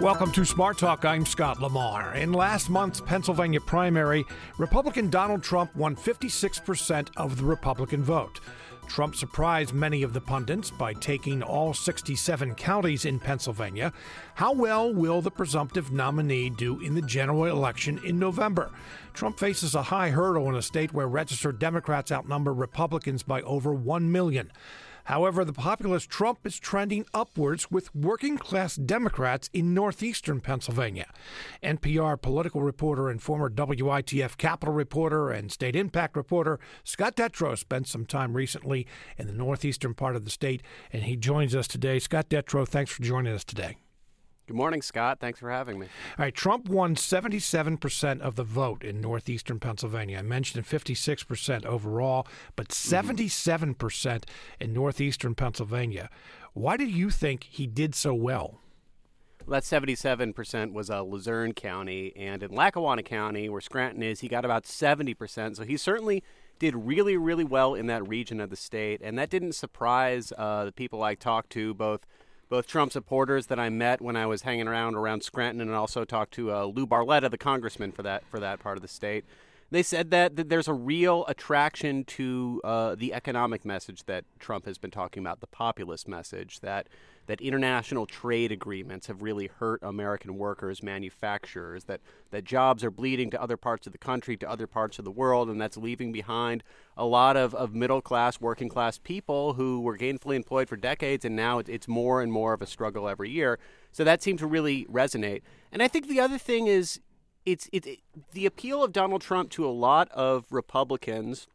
Welcome to Smart Talk. I'm Scott Lamar. In last month's Pennsylvania primary, Republican Donald Trump won 56% of the Republican vote. Trump surprised many of the pundits by taking all 67 counties in Pennsylvania. How well will the presumptive nominee do in the general election in November? Trump faces a high hurdle in a state where registered Democrats outnumber Republicans by over 1 million. However, the populist Trump is trending upwards with working class Democrats in northeastern Pennsylvania. NPR political reporter and former WITF Capitol reporter and state impact reporter Scott Detrow spent some time recently in the northeastern part of the state, and he joins us today. Scott Detrow, thanks for joining us today. Good morning, Scott. Thanks for having me. All right, Trump won 77% of the vote in northeastern Pennsylvania. I mentioned 56% overall, but 77% mm-hmm. in northeastern Pennsylvania. Why do you think he did so well? Well, that 77% was uh, Luzerne County, and in Lackawanna County, where Scranton is, he got about 70%. So he certainly did really, really well in that region of the state, and that didn't surprise uh, the people I talked to, both both Trump supporters that I met when I was hanging around around Scranton, and also talked to uh, Lou Barletta, the congressman for that for that part of the state. They said that, that there's a real attraction to uh, the economic message that Trump has been talking about, the populist message that that international trade agreements have really hurt American workers, manufacturers, that, that jobs are bleeding to other parts of the country, to other parts of the world, and that's leaving behind a lot of, of middle class, working class people who were gainfully employed for decades, and now it's more and more of a struggle every year. So that seemed to really resonate. And I think the other thing is it's it, it, the appeal of Donald Trump to a lot of Republicans,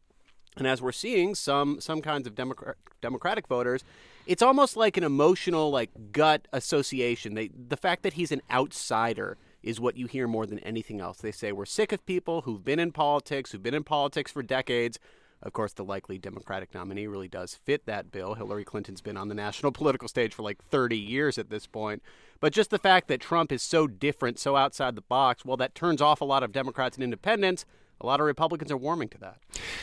and as we're seeing, some some kinds of Democrat, Democratic voters, it's almost like an emotional like gut association. They, the fact that he's an outsider is what you hear more than anything else. They say we're sick of people who've been in politics, who've been in politics for decades. Of course, the likely Democratic nominee really does fit that bill. Hillary Clinton's been on the national political stage for like 30 years at this point. But just the fact that Trump is so different, so outside the box, well, that turns off a lot of Democrats and independents a lot of Republicans are warming to that.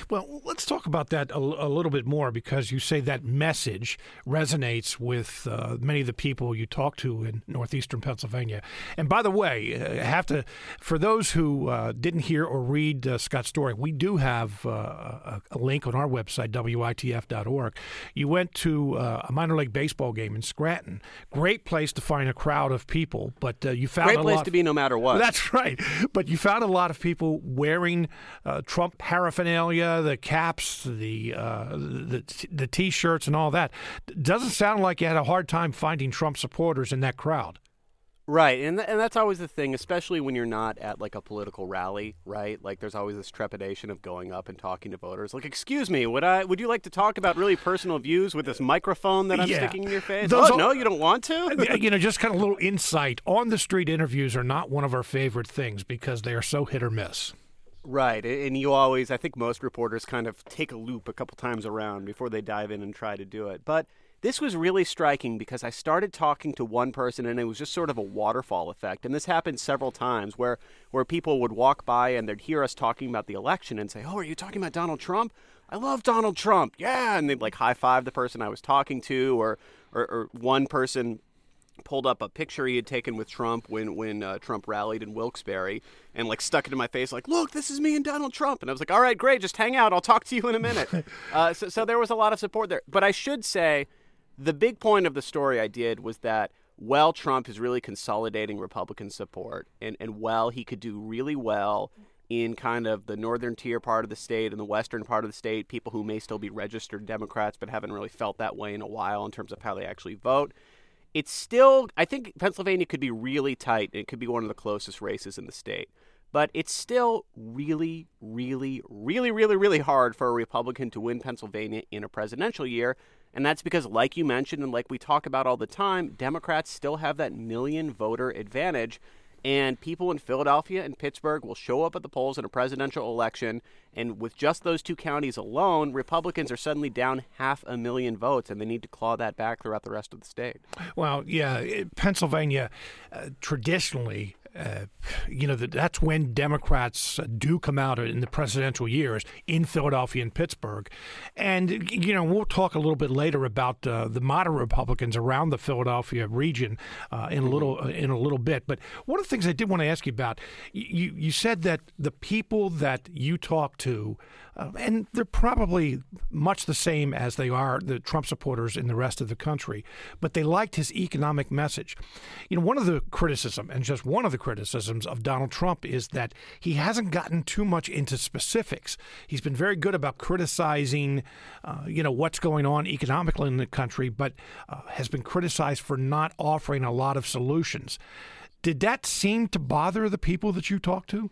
Well, let's talk about that a, a little bit more because you say that message resonates with uh, many of the people you talk to in northeastern Pennsylvania. And by the way, uh, I have to, for those who uh, didn't hear or read uh, Scott's story, we do have uh, a, a, link on our website, WITF.org. You went to uh, a minor league baseball game in Scranton. Great place to find a crowd of people, but you found great a place lot, to be no matter what. That's right. But you found a lot of people wearing uh, Trump paraphernalia, the caps, the, uh, the the t-shirts, and all that. Doesn't sound like you had a hard time finding Trump supporters in that crowd. Right, and th- and that's always the thing, especially when you're not at like a political rally, right? Like there's always this trepidation of going up and talking to voters. Like, excuse me, would I would you like to talk about really personal views with this microphone that I'm yeah. sticking in your face? Those oh, no, you don't want to. you know, just kind of a little insight on the street interviews are not one of our favorite things because they are so hit or miss. Right. And you always, I think most reporters kind of take a loop a couple times around before they dive in and try to do it. But this was really striking because I started talking to one person and it was just sort of a waterfall effect. And this happened several times where, where people would walk by and they'd hear us talking about the election and say, Oh, are you talking about Donald Trump? I love Donald Trump. Yeah. And they'd like high five the person I was talking to or, or, or one person pulled up a picture he had taken with Trump when when uh, Trump rallied in Wilkes-Barre and like stuck it in my face like look this is me and Donald Trump. And I was like all right great just hang out. I'll talk to you in a minute. Uh, so, so there was a lot of support there. But I should say the big point of the story I did was that while Trump is really consolidating Republican support and and while he could do really well in kind of the northern tier part of the state and the western part of the state, people who may still be registered Democrats but haven't really felt that way in a while in terms of how they actually vote it's still I think Pennsylvania could be really tight. It could be one of the closest races in the state. But it's still really, really, really, really, really hard for a Republican to win Pennsylvania in a presidential year. And that's because, like you mentioned, and like we talk about all the time, Democrats still have that million voter advantage and people in Philadelphia and Pittsburgh will show up at the polls in a presidential election. And with just those two counties alone, Republicans are suddenly down half a million votes, and they need to claw that back throughout the rest of the state. Well, yeah, Pennsylvania uh, traditionally uh, you know, that that's when Democrats do come out in the presidential years in Philadelphia and Pittsburgh. And, you know, we'll talk a little bit later about uh, the moderate Republicans around the Philadelphia region uh, in a little uh, in a little bit. But one of the things I did want to ask you about, you, you said that the people that you talk to, uh, and they're probably much the same as they are the Trump supporters in the rest of the country, but they liked his economic message. You know, one of the criticism, and just one of the criticisms of Donald Trump is that he hasn't gotten too much into specifics. He's been very good about criticizing, uh, you know, what's going on economically in the country, but uh, has been criticized for not offering a lot of solutions. Did that seem to bother the people that you talked to?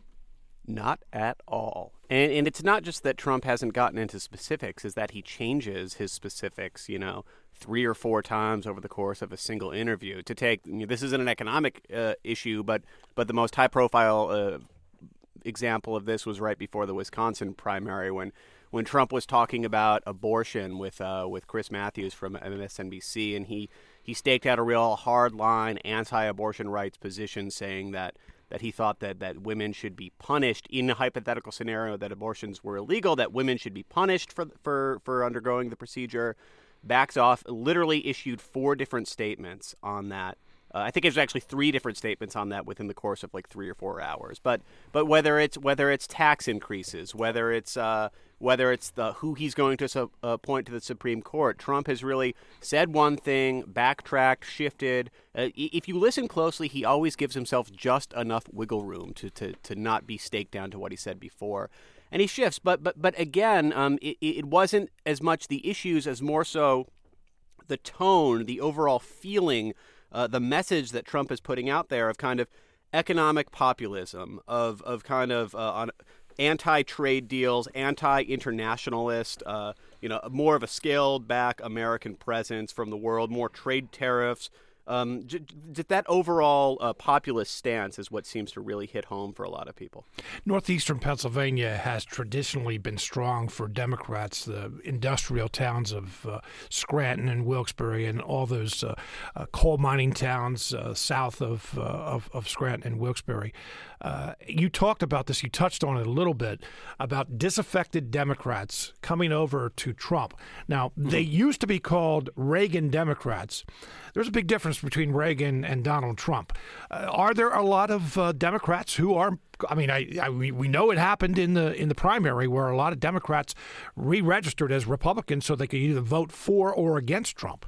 Not at all. And, and it's not just that Trump hasn't gotten into specifics, is that he changes his specifics, you know, three or four times over the course of a single interview to take you know, this isn't an economic uh, issue but but the most high profile uh, example of this was right before the Wisconsin primary when when Trump was talking about abortion with uh, with Chris Matthews from MSNBC and he he staked out a real hard line anti-abortion rights position saying that that he thought that, that women should be punished in a hypothetical scenario that abortions were illegal, that women should be punished for, for, for undergoing the procedure backs off, literally issued four different statements on that. Uh, I think there's actually three different statements on that within the course of like three or four hours. But but whether it's whether it's tax increases, whether it's uh, whether it's the who he's going to su- appoint to the Supreme Court, Trump has really said one thing, backtracked, shifted. Uh, if you listen closely, he always gives himself just enough wiggle room to, to to not be staked down to what he said before and he shifts. But but but again, um, it, it wasn't as much the issues as more so the tone, the overall feeling, uh, the message that Trump is putting out there of kind of economic populism, of of kind of uh, on anti-trade deals, anti-internationalist, uh, you know, more of a scaled-back American presence from the world, more trade tariffs, um, j- j- that overall uh, populist stance is what seems to really hit home for a lot of people. Northeastern Pennsylvania has traditionally been strong for Democrats. The industrial towns of uh, Scranton and Wilkes-Barre and all those uh, uh coal mining towns uh, south of, uh, of, of Scranton and Wilkes-Barre. Uh, you talked about this, you touched on it a little bit about disaffected Democrats coming over to Trump. Now, mm-hmm. they used to be called Reagan Democrats. There's a big difference between Reagan and Donald Trump. Uh, are there a lot of uh, Democrats who are I mean, I, I, we know it happened in the in the primary where a lot of Democrats re-registered as Republicans so they could either vote for or against Trump.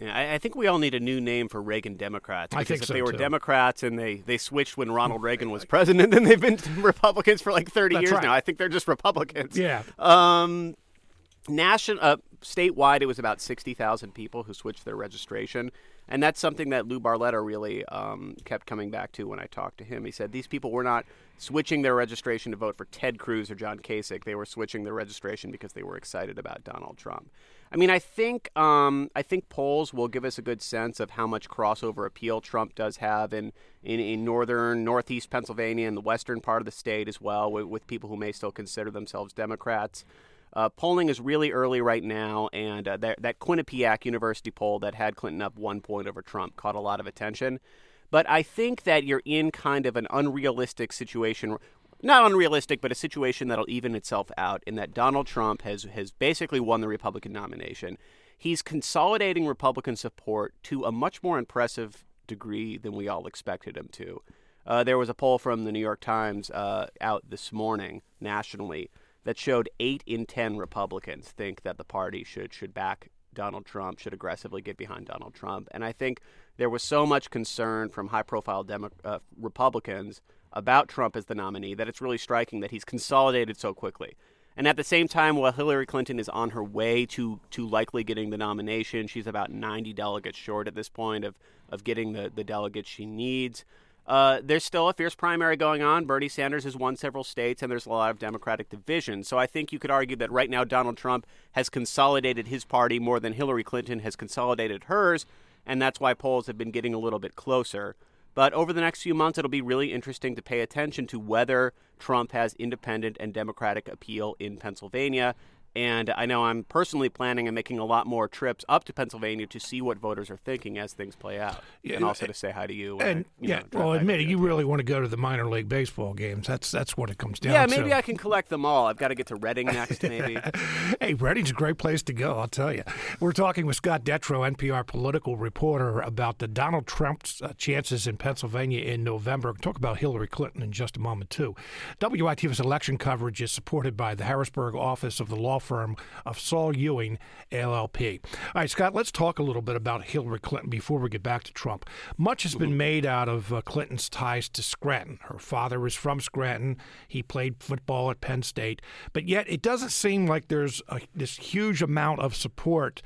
Yeah, I, I, think we all need a new name for Reagan Democrats. Because I think if so they were too. Democrats and they, they switched when Ronald Reagan was president, then they've been Republicans for like 30 That's years right. now. I think they're just Republicans. Yeah. Um, national, uh, statewide, it was about 60,000 people who switched their registration. And that's something that Lou Barletta really um, kept coming back to when I talked to him. He said these people were not switching their registration to vote for Ted Cruz or John Kasich. They were switching their registration because they were excited about Donald Trump. I mean, I think um, I think polls will give us a good sense of how much crossover appeal Trump does have in, in, in northern, northeast Pennsylvania and the western part of the state as well, with, with people who may still consider themselves Democrats. Uh, polling is really early right now, and uh, that, that Quinnipiac University poll that had Clinton up one point over Trump caught a lot of attention. But I think that you're in kind of an unrealistic situation not unrealistic, but a situation that'll even itself out in that Donald Trump has, has basically won the Republican nomination. He's consolidating Republican support to a much more impressive degree than we all expected him to. Uh, there was a poll from the New York Times uh, out this morning nationally that showed eight in ten Republicans think that the party should should back Donald Trump, should aggressively get behind Donald Trump, and I think there was so much concern from high-profile Demo- uh, Republicans about Trump as the nominee that it's really striking that he's consolidated so quickly. And at the same time, while Hillary Clinton is on her way to, to likely getting the nomination, she's about 90 delegates short at this point of, of getting the, the delegates she needs. Uh, there's still a fierce primary going on. Bernie Sanders has won several states, and there's a lot of Democratic division. So I think you could argue that right now Donald Trump has consolidated his party more than Hillary Clinton has consolidated hers, and that's why polls have been getting a little bit closer. But over the next few months, it'll be really interesting to pay attention to whether Trump has independent and Democratic appeal in Pennsylvania. And I know I'm personally planning on making a lot more trips up to Pennsylvania to see what voters are thinking as things play out, yeah, and also to say hi to you. And, I, you yeah, know, well, admit it, you really want to go to the minor league baseball games. That's that's what it comes down yeah, to. Yeah, maybe I can collect them all. I've got to get to Reading next, maybe. hey, Reading's a great place to go. I'll tell you. We're talking with Scott Detrow, NPR political reporter, about the Donald Trump's uh, chances in Pennsylvania in November. We'll talk about Hillary Clinton in just a moment too. WITF's election coverage is supported by the Harrisburg office of the law firm of Saul Ewing, LLP. All right, Scott, let's talk a little bit about Hillary Clinton before we get back to Trump. Much has been made out of uh, Clinton's ties to Scranton. Her father was from Scranton. He played football at Penn State. But yet, it doesn't seem like there's a, this huge amount of support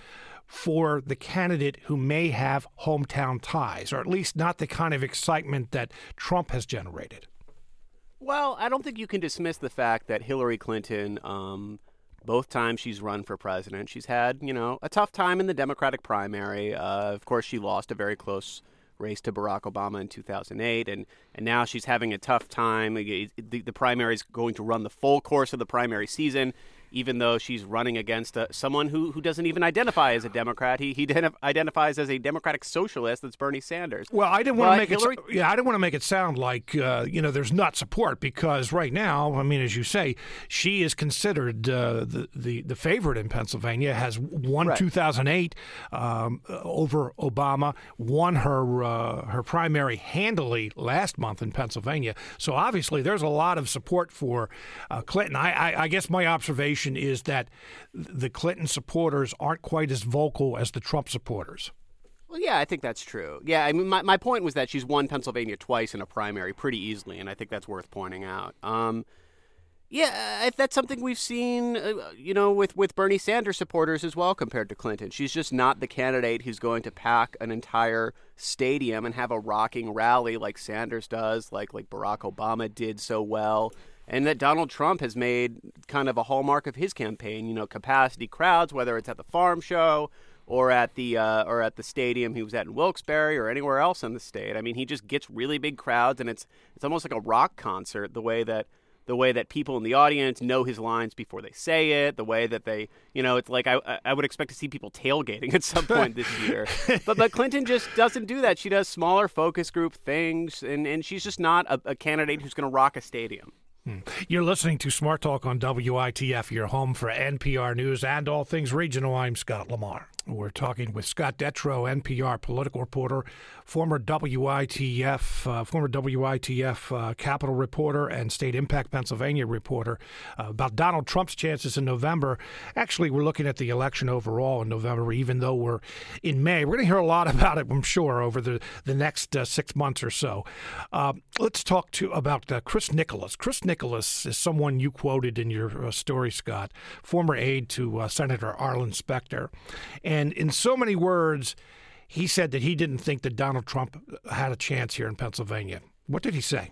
for the candidate who may have hometown ties, or at least not the kind of excitement that Trump has generated. Well, I don't think you can dismiss the fact that Hillary Clinton um, both times she's run for president. She's had, you know, a tough time in the Democratic primary. Uh, of course, she lost a very close race to Barack Obama in 2008, and, and now she's having a tough time. The, the primary is going to run the full course of the primary season even though she's running against uh, someone who, who doesn't even identify as a Democrat. He, he identifies as a Democratic socialist. That's Bernie Sanders. Well, I didn't want to make Hillary... it. Yeah, I didn't want to make it sound like uh, you know there's not support because right now, I mean, as you say, she is considered uh, the, the the favorite in Pennsylvania. Has won right. 2008 um, over Obama. Won her uh, her primary handily last month in Pennsylvania. So obviously, there's a lot of support for uh, Clinton. I, I, I guess my observation is that the Clinton supporters aren't quite as vocal as the Trump supporters. Well, yeah, I think that's true. Yeah, I mean, my, my point was that she's won Pennsylvania twice in a primary pretty easily, and I think that's worth pointing out. Um, yeah, that's something we've seen, uh, you know, with, with Bernie Sanders supporters as well compared to Clinton. She's just not the candidate who's going to pack an entire stadium and have a rocking rally like Sanders does, like like Barack Obama did so well and that Donald Trump has made kind of a hallmark of his campaign. You know, capacity crowds, whether it's at the farm show or at the uh, or at the stadium he was at in Wilkes-Barre or anywhere else in the state. I mean, he just gets really big crowds, and it's it's almost like a rock concert. The way that the way that people in the audience know his lines before they say it, the way that they, you know, it's like I, I would expect to see people tailgating at some point this year. but but Clinton just doesn't do that. She does smaller focus group things, and, and she's just not a, a candidate who's going to rock a stadium. Hmm. You're listening to Smart Talk on WITF, your home for NPR News and all things regional. I'm Scott Lamar. We're talking with Scott Detrow, NPR political reporter, former WITF, uh, former WITF uh, Capitol reporter and State Impact Pennsylvania reporter uh, about Donald Trump's chances in November. Actually, we're looking at the election overall in November, even though we're in May. We're going to hear a lot about it, I'm sure, over the the next uh, six months or so. Uh, let's talk to about uh, Chris Nicholas. Chris Nicholas is someone you quoted in your story, Scott, former aide to Senator Arlen Specter. And and in so many words, he said that he didn't think that Donald Trump had a chance here in Pennsylvania. What did he say?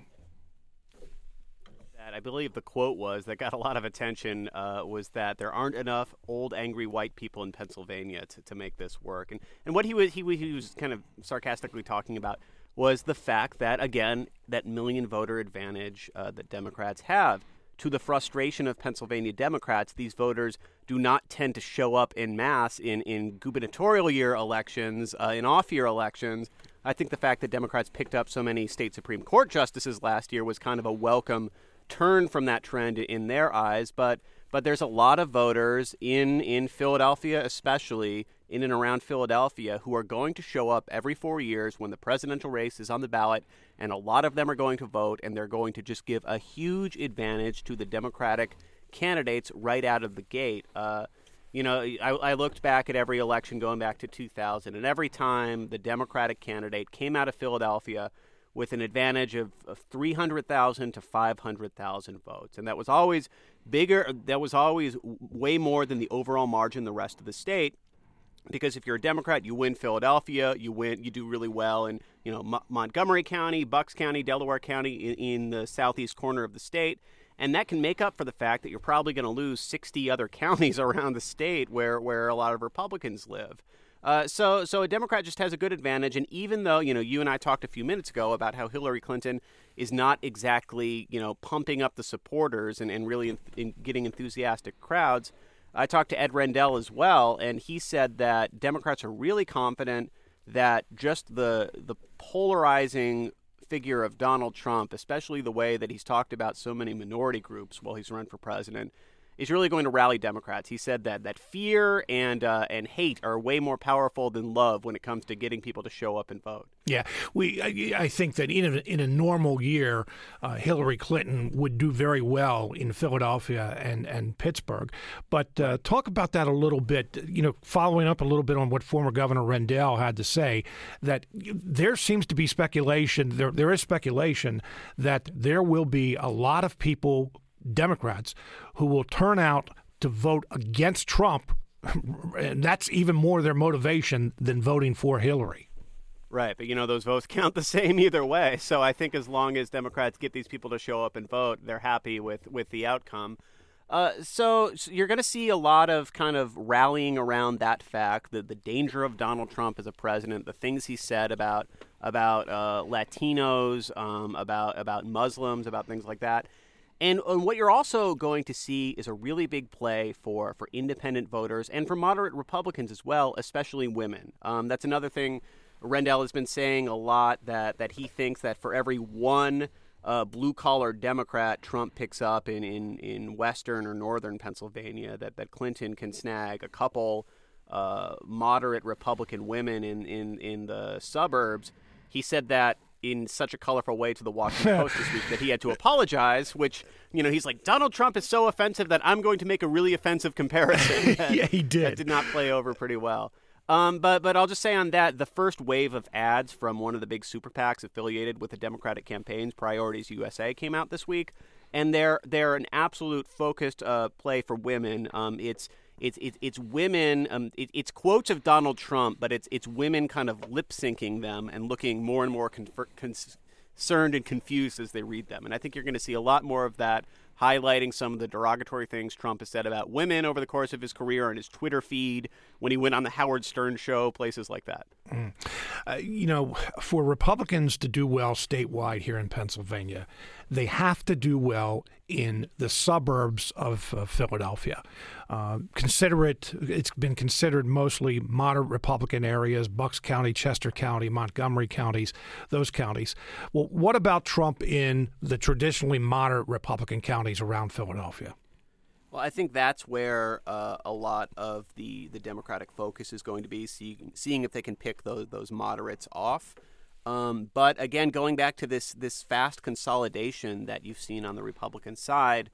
I believe the quote was that got a lot of attention uh, was that there aren't enough old angry white people in Pennsylvania to, to make this work. And and what he was he, he was kind of sarcastically talking about was the fact that again that million voter advantage uh, that Democrats have to the frustration of Pennsylvania Democrats, these voters do not tend to show up in mass in, in gubernatorial year elections, uh, in off year elections. I think the fact that Democrats picked up so many state Supreme Court justices last year was kind of a welcome turn from that trend in their eyes. But but there's a lot of voters in in Philadelphia, especially in and around Philadelphia, who are going to show up every four years when the presidential race is on the ballot, and a lot of them are going to vote, and they're going to just give a huge advantage to the Democratic candidates right out of the gate. Uh, you know, I, I, looked back at every election going back to 2000, and every time the Democratic candidate came out of Philadelphia with an advantage of, of 300,000 to 500,000 votes. And that was always bigger, that was always way more than the overall margin the rest of the state. Because if you're a Democrat, you win Philadelphia, you win, you do really well in you know M- Montgomery County, Bucks County, Delaware County, in, in the southeast corner of the state, and that can make up for the fact that you're probably going to lose 60 other counties around the state where where a lot of Republicans live. Uh, so, so a Democrat just has a good advantage, and even though you know you and I talked a few minutes ago about how Hillary Clinton is not exactly you know pumping up the supporters and, and really in, in getting enthusiastic crowds, I talked to Ed Rendell as well, and he said that Democrats are really confident that just the the polarizing figure of Donald Trump, especially the way that he's talked about so many minority groups while he's run for president, is really going to rally Democrats. He said that that fear and uh, and hate are way more powerful than love when it comes to getting people to show up and vote. Yeah, we. I, I think that in a, in a normal year, uh, Hillary Clinton would do very well in Philadelphia and and Pittsburgh. But uh, talk about that a little bit. You know, following up a little bit on what former Governor Rendell had to say, that there seems to be speculation. There there is speculation that there will be a lot of people Democrats who will turn out to vote against Trump, and that's even more their motivation than voting for Hillary. Right, but you know those votes count the same either way. So I think as long as Democrats get these people to show up and vote, they're happy with with the outcome. Uh, so, so, you're going to see a lot of kind of rallying around that fact, that the danger of Donald Trump as a president, the things he said about about uh, Latinos, um, about about Muslims, about things like that. And, and, what you're also going to see is a really big play for, for independent voters and for moderate Republicans as well, especially women. Um, that's another thing Rendell has been saying a lot that, that he thinks that for every one uh, blue collar Democrat Trump picks up in, in, in western or northern Pennsylvania, that, that Clinton can snag a couple uh, moderate Republican women in, in, in the suburbs. He said that in such a colorful way to the Washington Post this week that he had to apologize. Which you know he's like Donald Trump is so offensive that I'm going to make a really offensive comparison. yeah, he did. That did not play over pretty well. Um, but but I'll just say on that the first wave of ads from one of the big super PACs affiliated with the Democratic campaigns, Priorities USA, came out this week, and they're they're an absolute focused uh, play for women. Um, it's it's it's, it's women. Um, it, it's quotes of Donald Trump, but it's it's women kind of lip syncing them and looking more and more confer- concerned and confused as they read them. And I think you're going to see a lot more of that highlighting some of the derogatory things Trump has said about women over the course of his career on his Twitter feed, when he went on the Howard Stern show, places like that. Mm. Uh, you know, for Republicans to do well statewide here in Pennsylvania, they have to do well in the suburbs of uh, Philadelphia. Uh, consider it, it's been considered mostly moderate Republican areas, Bucks County, Chester County, Montgomery counties, those counties. Well, what about Trump in the traditionally moderate Republican counties around Philadelphia? Well, I think that's where uh, a lot of the, the Democratic focus is going to be, seeing, seeing if they can pick those, those moderates off. Um, but again, going back to this this fast consolidation that you've seen on the Republican side,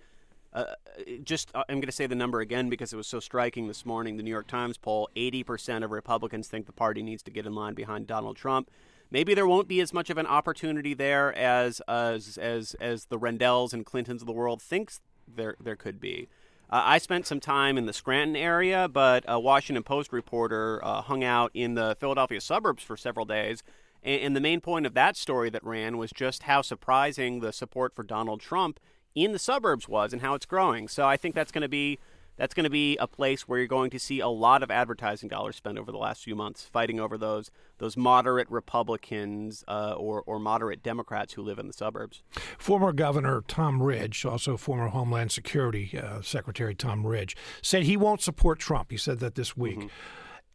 uh, just uh, I'm going to say the number again because it was so striking this morning. The New York Times poll: 80% of Republicans think the party needs to get in line behind Donald Trump. Maybe there won't be as much of an opportunity there as as as, as the Rendells and Clintons of the world thinks there there could be. Uh, I spent some time in the Scranton area, but a Washington Post reporter uh, hung out in the Philadelphia suburbs for several days and, and the main point of that story that ran was just how surprising the support for Donald Trump in the suburbs was and how it's growing. So I think that's going to be that's going to be a place where you're going to see a lot of advertising dollars spent over the last few months fighting over those those moderate Republicans uh, or or moderate Democrats who live in the suburbs. Former Governor Tom Ridge, also former Homeland Security uh, Secretary Tom Ridge, said he won't support Trump. He said that this week. Mm-hmm.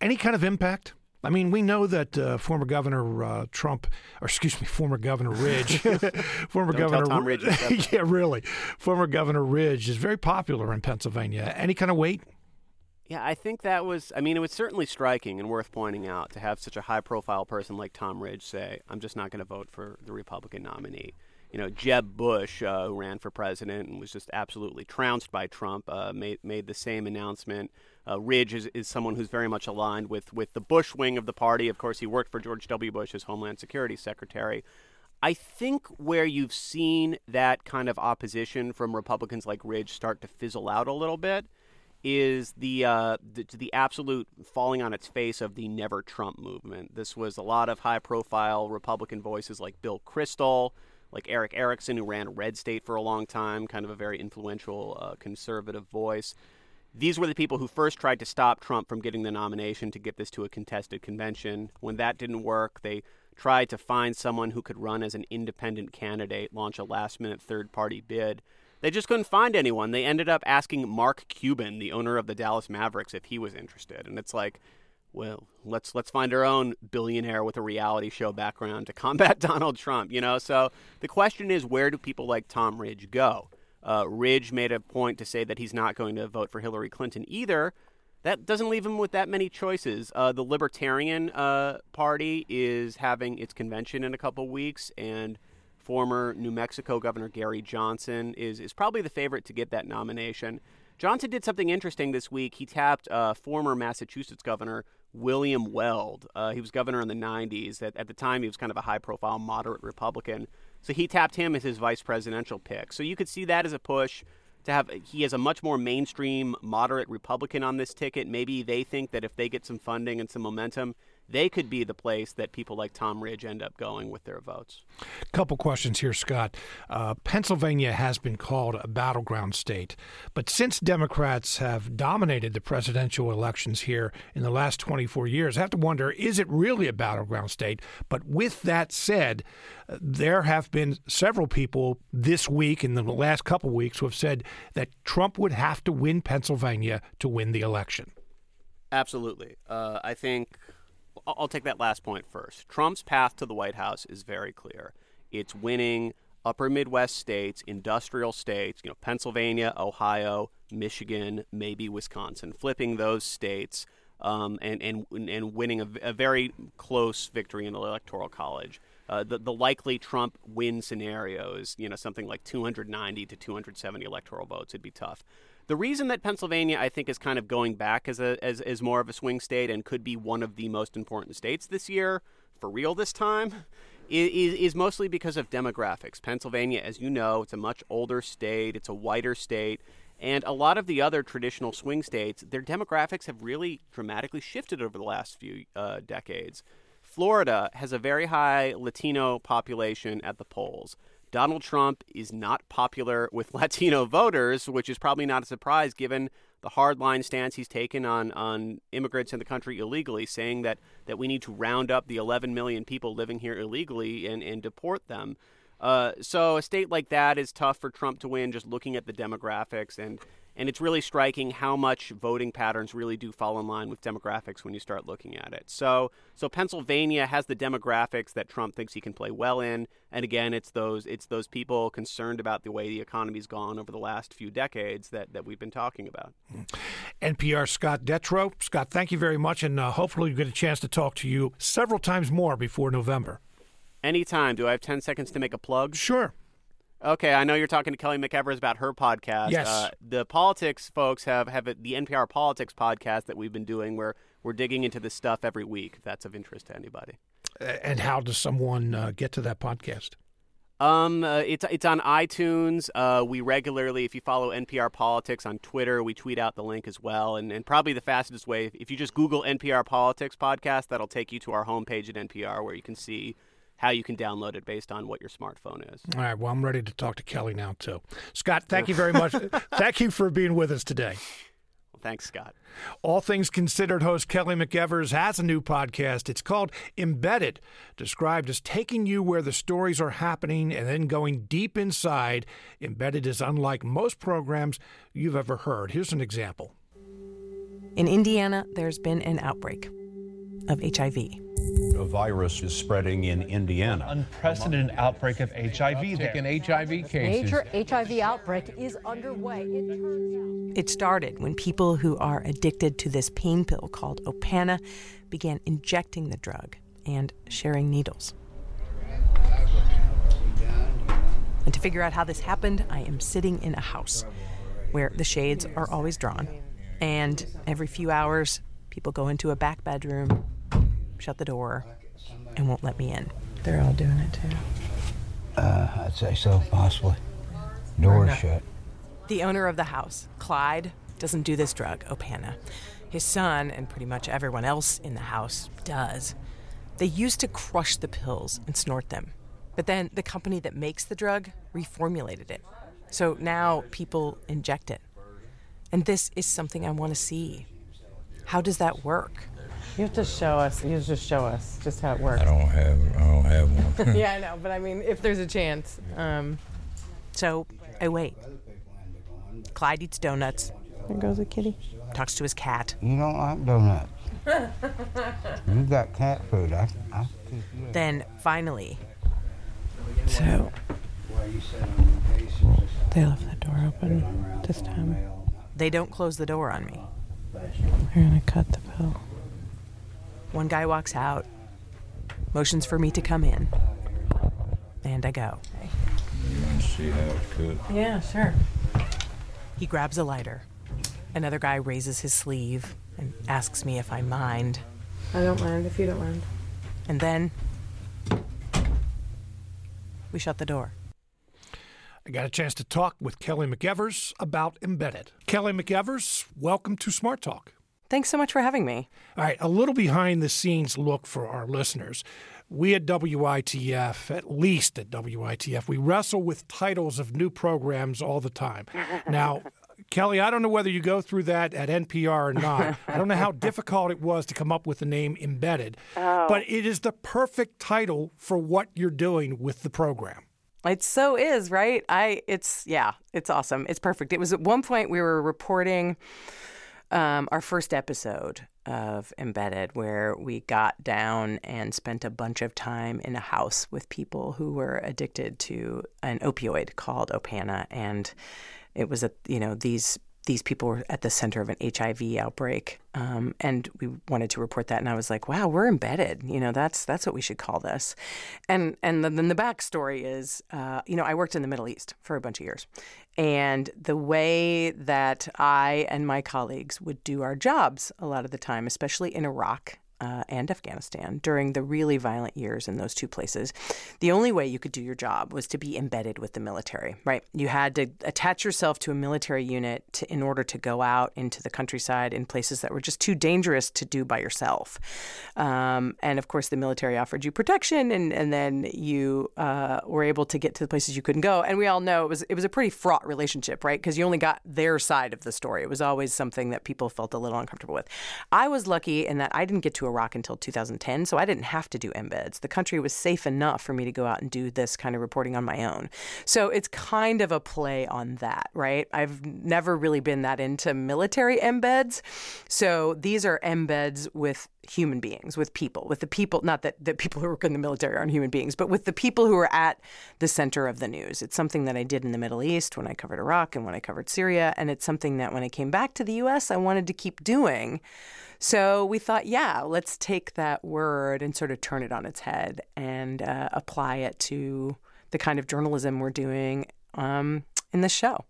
Any kind of impact? I mean, we know that uh, former Governor uh, Trump, or excuse me, former Governor Ridge, former Don't Governor Tom Ridge, yeah, really, former Governor Ridge is very popular in Pennsylvania. Any kind of weight? Yeah, I think that was. I mean, it was certainly striking and worth pointing out to have such a high-profile person like Tom Ridge say, "I'm just not going to vote for the Republican nominee." You know, Jeb Bush, uh, who ran for president and was just absolutely trounced by Trump, uh, made made the same announcement. Uh, Ridge is, is someone who's very much aligned with, with the Bush wing of the party. Of course, he worked for George W. Bush as Homeland Security Secretary. I think where you've seen that kind of opposition from Republicans like Ridge start to fizzle out a little bit is the, uh, the, the absolute falling on its face of the Never Trump movement. This was a lot of high profile Republican voices like Bill Kristol, like Erick Erickson, who ran Red State for a long time, kind of a very influential uh, conservative voice. These were the people who first tried to stop Trump from getting the nomination to get this to a contested convention. When that didn't work, they tried to find someone who could run as an independent candidate, launch a last minute third party bid. they just couldn't find anyone. They ended up asking Mark Cuban, the owner of the Dallas Mavericks, if he was interested. And it's like, well, let's let's find our own billionaire with a reality show background to combat Donald Trump. You know, so the question is, where do people like Tom Ridge go? Uh, Ridge made a point to say that he's not going to vote for Hillary Clinton either. That doesn't leave him with that many choices. Uh, the Libertarian uh, Party is having its convention in a couple weeks, and former New Mexico Governor Gary Johnson is is probably the favorite to get that nomination. Johnson did something interesting this week. He tapped uh, former Massachusetts Governor William Weld. Uh, he was governor in the 90s. At, at the time, he was kind of a high profile moderate Republican. So he tapped him as his vice presidential pick. So you could see that as a push to have. He has a much more mainstream moderate Republican on this ticket. Maybe they think that if they get some funding and some momentum, they could be the place that people like Tom Ridge end up going with their votes. Couple questions here, Scott. Uh, Pennsylvania has been called a battleground state, but since Democrats have dominated the presidential elections here in the last 24 years, I have to wonder is it really a battleground state? But with that said, uh, there have been several people this week in the last couple weeks who have said that Trump would have to win Pennsylvania to win the election. Absolutely. Uh, I think I'll take that last point first. Trump's path to the White House is very clear. It's winning upper Midwest states, industrial states, you know, Pennsylvania, Ohio, Michigan, maybe Wisconsin, flipping those states um, and, and, and winning a, a, very close victory in the Electoral College. Uh, the, the likely Trump win scenario is, you know, something like 290 to 270 electoral votes. It'd be tough. The reason that Pennsylvania, I think, is kind of going back as a as, as more of a swing state and could be one of the most important states this year, for real this time, is, is mostly because of demographics. Pennsylvania, as you know, it's a much older state, it's a whiter state, and a lot of the other traditional swing states, their demographics have really dramatically shifted over the last few uh, decades. Florida has a very high Latino population at the polls. Donald Trump is not popular with Latino voters, which is probably not a surprise given the hardline stance he's taken on, on immigrants in the country illegally, saying that, that we need to round up the 11 million people living here illegally and, and deport them. Uh, so a state like that is tough for Trump to win just looking at the demographics and and it's really striking how much voting patterns really do fall in line with demographics when you start looking at it. So, so Pennsylvania has the demographics that Trump thinks he can play well in, and again, it's those it's those people concerned about the way the economy's gone over the last few decades that that we've been talking about. NPR Scott Detrow, Scott, thank you very much, and uh, hopefully we get a chance to talk to you several times more before November. Anytime. Do I have ten seconds to make a plug? Sure. Okay, I know you're talking to Kelly McEvers about her podcast. Yes. Uh, the politics folks have, have the NPR Politics podcast that we've been doing where we're digging into this stuff every week, if that's of interest to anybody. And how does someone uh, get to that podcast? Um, uh, it's it's on iTunes. Uh, we regularly, if you follow NPR Politics on Twitter, we tweet out the link as well. And and probably the fastest way, if you just Google NPR Politics podcast, that'll take you to our homepage at NPR where you can see how you can download it based on what your smartphone is. All right. Well, I'm ready to talk to Kelly now, too. Scott, thank you very much. thank you for being with us today. Well, thanks, Scott. All Things Considered host Kelly McEvers has a new podcast. It's called Embedded, described as taking you where the stories are happening and then going deep inside. Embedded is unlike most programs you've ever heard. Here's an example. In Indiana, there's been an outbreak of HIV. A virus is spreading in Indiana. Unprecedented outbreak of HIV there. In HIV cases. Major HIV outbreak is underway. It, it started when people who are addicted to this pain pill called Opana began injecting the drug and sharing needles. And to figure out how this happened, I am sitting in a house where the shades are always drawn. And every few hours, people go into a back bedroom shut the door, and won't let me in. They're all doing it too. Uh, I'd say so, possibly. Door shut. The owner of the house, Clyde, doesn't do this drug, Opana. His son, and pretty much everyone else in the house, does. They used to crush the pills and snort them. But then the company that makes the drug reformulated it. So now people inject it. And this is something I want to see. How does that work? You have to show us. You just show us just how it works. I don't have. I don't have one. yeah, I know, but I mean, if there's a chance. Um, so I wait. Clyde eats donuts, There goes a kitty. talks to his cat. You don't like donuts. you got cat food. I, I. Then finally, So they left the door open this time. they don't close the door on me. They're gonna cut the pill. One guy walks out, motions for me to come in, and I go. See how it's cut. Yeah, sure. He grabs a lighter. Another guy raises his sleeve and asks me if I mind. I don't mind if you don't mind. And then we shut the door. I got a chance to talk with Kelly McEvers about Embedded. Kelly McEvers, welcome to Smart Talk. Thanks so much for having me. All right, a little behind the scenes look for our listeners. We at WITF, at least at WITF, we wrestle with titles of new programs all the time. Now, Kelly, I don't know whether you go through that at NPR or not. I don't know how difficult it was to come up with the name Embedded, oh. but it is the perfect title for what you're doing with the program. It so is, right? I it's yeah, it's awesome. It's perfect. It was at one point we were reporting um, our first episode of Embedded, where we got down and spent a bunch of time in a house with people who were addicted to an opioid called Opana, and it was a you know these these people were at the center of an HIV outbreak, um, and we wanted to report that. And I was like, "Wow, we're embedded. You know, that's that's what we should call this." And and then, the backstory is, uh, you know, I worked in the Middle East for a bunch of years, and the way that I and my colleagues would do our jobs a lot of the time, especially in Iraq uh, and Afghanistan during the really violent years in those two places, the only way you could do your job was to be embedded with the military, right? You had to attach yourself to a military unit to, in order to go out into the countryside in places that were just too dangerous to do by yourself. Um, and of course, the military offered you protection, and, and then you uh, were able to get to the places you couldn't go. And we all know it was it was a pretty fraught relationship, right? Because you only got their side of the story. It was always something that people felt a little uncomfortable with. I was lucky in that I didn't get to Iraq until 2010, so I didn't have to do embeds. The country was safe enough for me to go out and do this kind of reporting on my own. So it's kind of a play on that, right? I've never really been that into military embeds. So these are embeds with human beings, with people, with the people, not that the people who work in the military aren't human beings, but with the people who are at the center of the news. It's something that I did in the Middle East when I covered Iraq and when I covered Syria. And it's something that when I came back to the US, I wanted to keep doing. So we thought, yeah, let's take that word and sort of turn it on its head and uh, apply it to the kind of journalism we're doing um, in this show.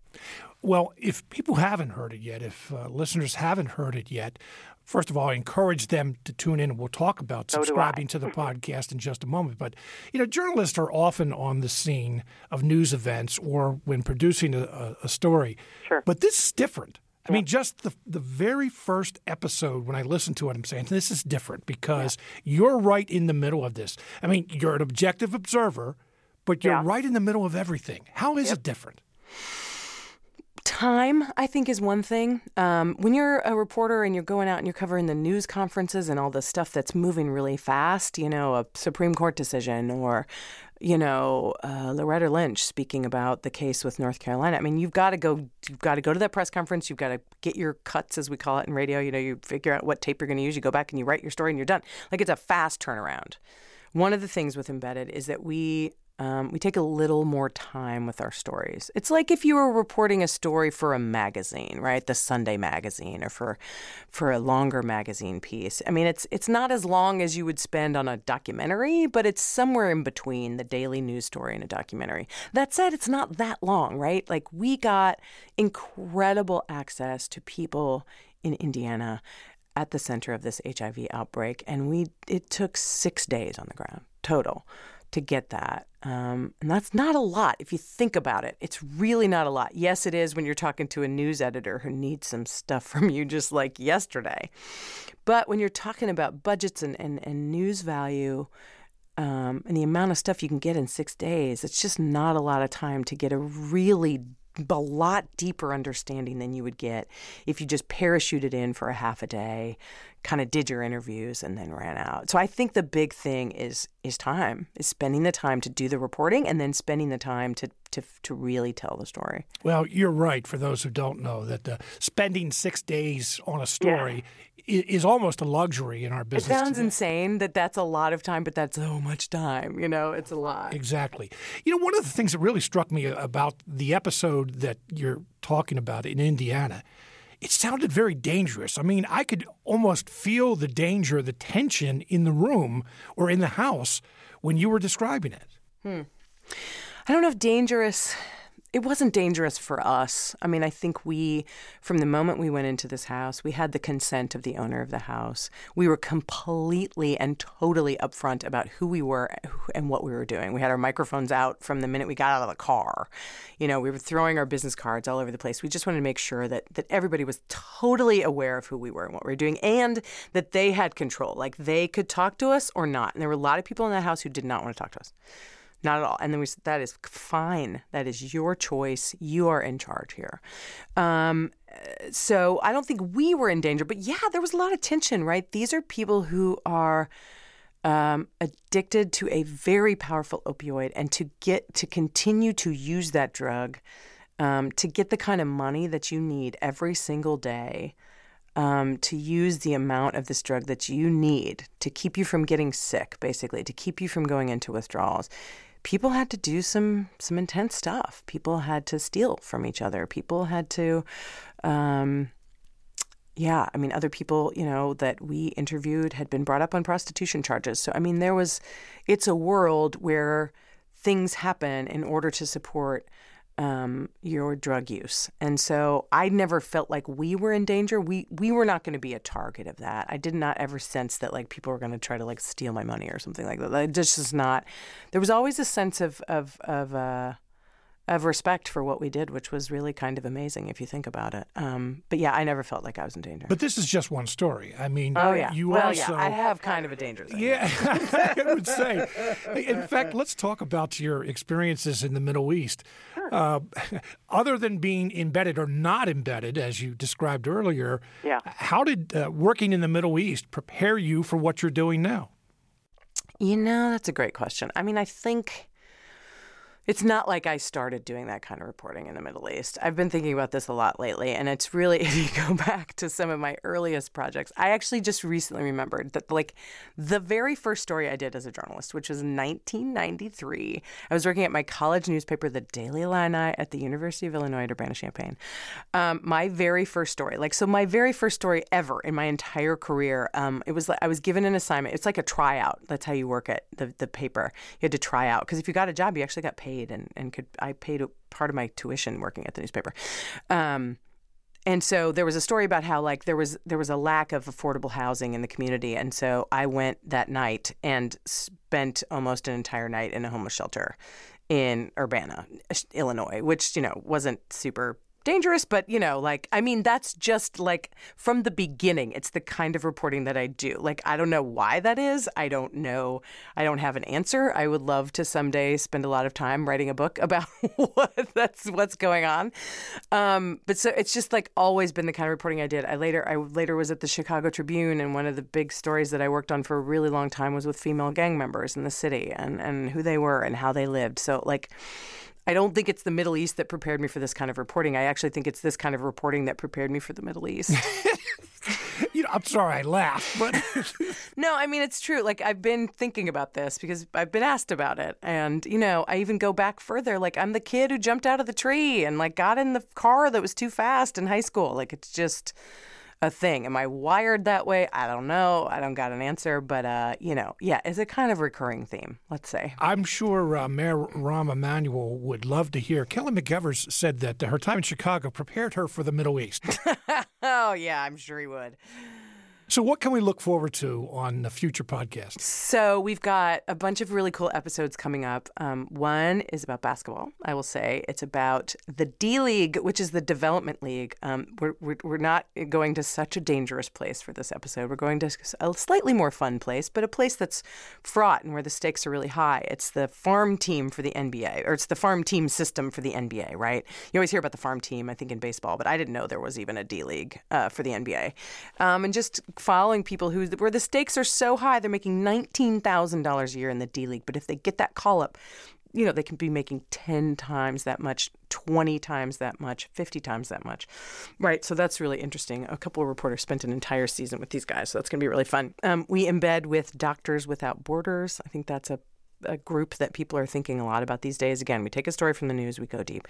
Well, if people haven't heard it yet, if uh, listeners haven't heard it yet, first of all, I encourage them to tune in and we'll talk about So subscribing to the podcast in just a moment. But, you know, journalists are often on the scene of news events or when producing a, a, a story. Sure. But this is different. I mean, just the the very first episode when I listened to it, I'm saying this is different because you're right in the middle of this. I mean, you're an objective observer, but you're Yeah. right in the middle of everything. How is it different? Time, I think, is one thing. Um, when you're a reporter and you're going out and you're covering the news conferences and all the stuff that's moving really fast, you know, a Supreme Court decision or, you know, uh, Loretta Lynch speaking about the case with North Carolina. I mean, you've got to go. You've got to go to that press conference. You've got to get your cuts, as we call it in radio. You know, you figure out what tape you're going to use. You go back and you write your story, and you're done. Like it's a fast turnaround. One of the things with Embedded is that we um, we take a little more time with our stories. It's like if you were reporting a story for a magazine, right? The Sunday magazine, or for for a longer magazine piece. I mean, it's it's not as long as you would spend on a documentary, but it's somewhere in between the daily news story and a documentary. That said, it's not that long, right? Like we got incredible access to people in Indiana at the center of this HIV outbreak, and we it took six days on the ground total to get that. Um, and that's not a lot if you think about it. It's really not a lot. Yes, it is when you're talking to a news editor who needs some stuff from you just like yesterday. But when you're talking about budgets and, and, and news value um, and the amount of stuff you can get in six days, it's just not a lot of time to get a really a lot deeper understanding than you would get if you just parachuted in for a half a day, kind of did your interviews and then ran out. So I think the big thing is is time, is spending the time to do the reporting and then spending the time to to to really tell the story. Well, you're right. For those who don't know, that uh, spending six days on a story i is almost a luxury in our business. It sounds today. insane that that's a lot of time, but that's so much time. You know, it's a lot. Exactly. You know, one of the things that really struck me about the episode that you're talking about in Indiana, it sounded very dangerous. I mean, I could almost feel the danger, the tension in the room or in the house when you were describing it. Hmm. I don't know if dangerous. It wasn't dangerous for us. I mean, I think we, from the moment we went into this house, we had the consent of the owner of the house. We were completely and totally upfront about who we were and what we were doing. We had our microphones out from the minute we got out of the car. You know, we were throwing our business cards all over the place. We just wanted to make sure that that everybody was totally aware of who we were and what we were doing, and that they had control. Like they could talk to us or not. And there were a lot of people in that house who did not want to talk to us. Not at all. And then we said, that is fine. That is your choice. You are in charge here. Um, so I don't think we were in danger, but yeah, there was a lot of tension, right? These are people who are um, addicted to a very powerful opioid, and to get to continue to use that drug, um, to get the kind of money that you need every single day um, to use the amount of this drug that you need to keep you from getting sick, basically, to keep you from going into withdrawals. People had to do some some intense stuff. People had to steal from each other. People had to, um, yeah. I mean, other people, you know, that we interviewed had been brought up on prostitution charges. So I mean, there was, it's a world where things happen in order to support um, your drug use. And so I never felt like we were in danger. We we were not going to be a target of that. I did not ever sense that like people were going to try to like steal my money or something like that. Like, this is not. There was always a sense of of of uh, of respect for what we did, which was really kind of amazing if you think about it. Um, but yeah, I never felt like I was in danger. But this is just one story. I mean, oh yeah, you well also. yeah, I have kind of a danger zone. Yeah, I would say. In fact, let's talk about your experiences in the Middle East. Uh, other than being embedded or not embedded, as you described earlier, Yeah. how did uh, working in the Middle East prepare you for what you're doing now? You know, that's a great question. I mean, I think it's not like I started doing that kind of reporting in the Middle East. I've been thinking about this a lot lately, and it's really, if you go back to some of my earliest projects, I actually just recently remembered that, like, the very first story I did as a journalist, which was 1993, I was working at my college newspaper, the Daily Illini, at the University of Illinois at Urbana Champaign. Um, my very first story, like, so my very first story ever in my entire career, um, it was like I was given an assignment. It's like a tryout. That's how you work at the, the paper. You had to try out because if you got a job, you actually got paid and, and could I paid a part of my tuition working at the newspaper. Um, and so there was a story about how like there was there was a lack of affordable housing in the community and so i went that night and spent almost an entire night in a homeless shelter in urbana illinois which you know wasn't super dangerous but you know like i mean that's just like from the beginning it's the kind of reporting that i do. Like i don't know why that is. I don't know. I don't have an answer. I would love to someday spend a lot of time writing a book about what that's what's going on. Um, but so it's just like always been the kind of reporting i did. I later i later was at the chicago tribune and one of the big stories that i worked on for a really long time was with female gang members in the city and and who they were and how they lived. So like I don't think it's the Middle East that prepared me for this kind of reporting. I actually think it's this kind of reporting that prepared me for the Middle East. You know, I'm sorry I laughed, but no, I mean it's true. Like I've been thinking about this because I've been asked about it, and you know, I even go back further. Like I'm the kid who jumped out of the tree and like got in the car that was too fast in high school. Like it's just a thing. Am I wired that way? I don't know. I don't got an answer, but uh, you know, yeah, it's a kind of recurring theme. Let's say. I'm sure uh, Mayor Rahm Emanuel would love to hear. Kelly McEvers said that her time in Chicago prepared her for the Middle East. oh yeah, I'm sure he would. So, what can we look forward to on the future podcasts? So we've got a bunch of really cool episodes coming up. Um, one is about basketball. I will say it's about the D League, which is the development league. Um, we're, we're we're not going to such a dangerous place for this episode. We're going to a slightly more fun place, but a place that's fraught and where the stakes are really high. It's the farm team for the NBA, or it's the farm team system for the NBA. Right? You always hear about the farm team, I think, in baseball, but I didn't know there was even a D League uh, for the NBA. Um, and just following people who where the stakes are so high, they're making nineteen thousand dollars a year in the D League. But if they get that call up, you know, they can be making 10 times that much, 20 times that much, 50 times that much. Right. So that's really interesting. A couple of reporters spent an entire season with these guys. So that's going to be really fun. Um, we embed with Doctors Without Borders. I think that's a a group that people are thinking a lot about these days. Again, we take a story from the news, we go deep.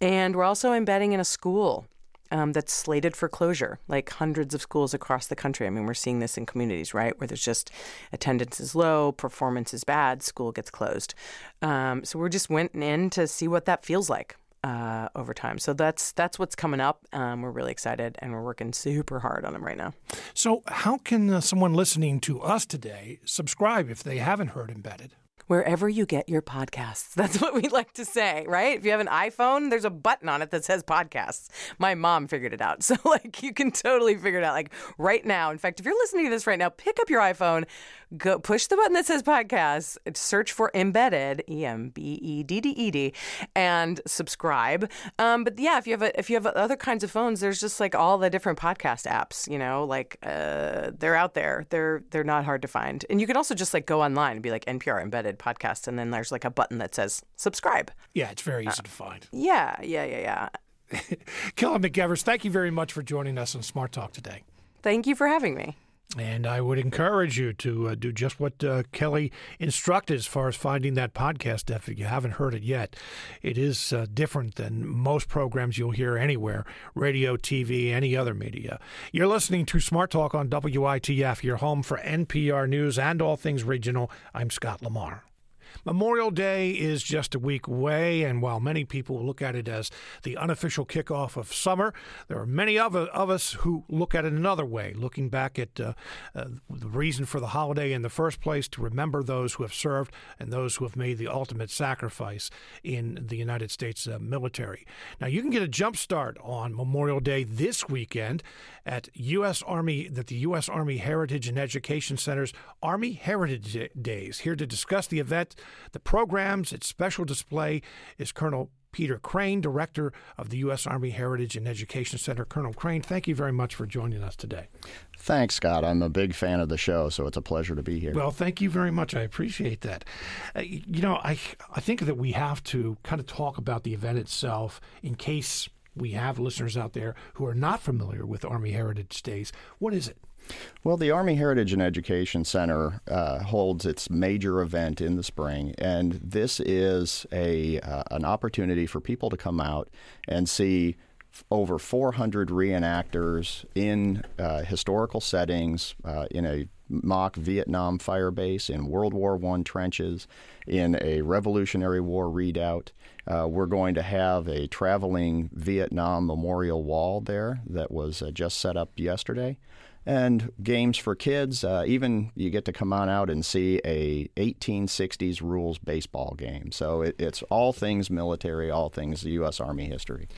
And we're also embedding in a school um, that's slated for closure, like hundreds of schools across the country. I mean, we're seeing this in communities, right, where there's just attendance is low, performance is bad, school gets closed. Um, so we're just went in to see what that feels like. Uh, over time, so that's that's what's coming up. Um, we're really excited, and we're working super hard on them right now. So, how can uh, someone listening to us today subscribe if they haven't heard Embedded? Wherever you get your podcasts. That's what we like to say, right? If you have an iPhone, there's a button on it that says podcasts. My mom figured it out. So, like, you can totally figure it out. Like, right now, in fact, if you're listening to this right now, pick up your iPhone, go push the button that says podcast, search for embedded, E M B E D D E D, and subscribe. Um, but yeah, if you have a, if you have other kinds of phones, there's just like all the different podcast apps, you know, like uh, they're out there. They're, they're not hard to find. And you can also just like go online and be like NPR embedded podcast, and then there's like a button that says subscribe. Yeah, it's very easy uh, to find. Yeah, yeah, yeah, yeah. Kelly McEvers, thank you very much for joining us on Smart Talk today. Thank you for having me. And I would encourage you to uh, do just what uh, Kelly instructed as far as finding that podcast if you haven't heard it yet. It is uh, different than most programs you'll hear anywhere radio, TV, any other media. You're listening to Smart Talk on WITF, your home for NPR News and all things regional. I'm Scott Lamar. Memorial Day is just a week away, and while many people look at it as the unofficial kickoff of summer, there are many of, of us who look at it another way, looking back at uh, uh, the reason for the holiday in the first place to remember those who have served and those who have made the ultimate sacrifice in the United States uh, military. Now, you can get a jump start on Memorial Day this weekend at U.S. Army, that the U.S. Army Heritage and Education Center's Army Heritage Days. Here to discuss the event, the programs, its special display is Colonel Peter Crean, Director of the U.S. Army Heritage and Education Center. Colonel Crean, thank you very much for joining us today. Thanks, Scott. I'm a big fan of the show, so it's a pleasure to be here. Well, thank you very much. I appreciate that. Uh, you know, I I think that we have to kind of talk about the event itself in case we have listeners out there who are not familiar with Army Heritage Days. What is it? Well, the Army Heritage and Education Center uh, holds its major event in the spring, and this is a uh, an opportunity for people to come out and see over 400 reenactors in uh, historical settings uh, in a mock Vietnam fire base, in World War I trenches, in a Revolutionary War redoubt. Uh, we're going to have a traveling Vietnam memorial wall there that was uh, just set up yesterday and games for kids. Uh, even you get to come on out and see a 1860s rules baseball game. So it, it's all things military, all things U.S. Army history.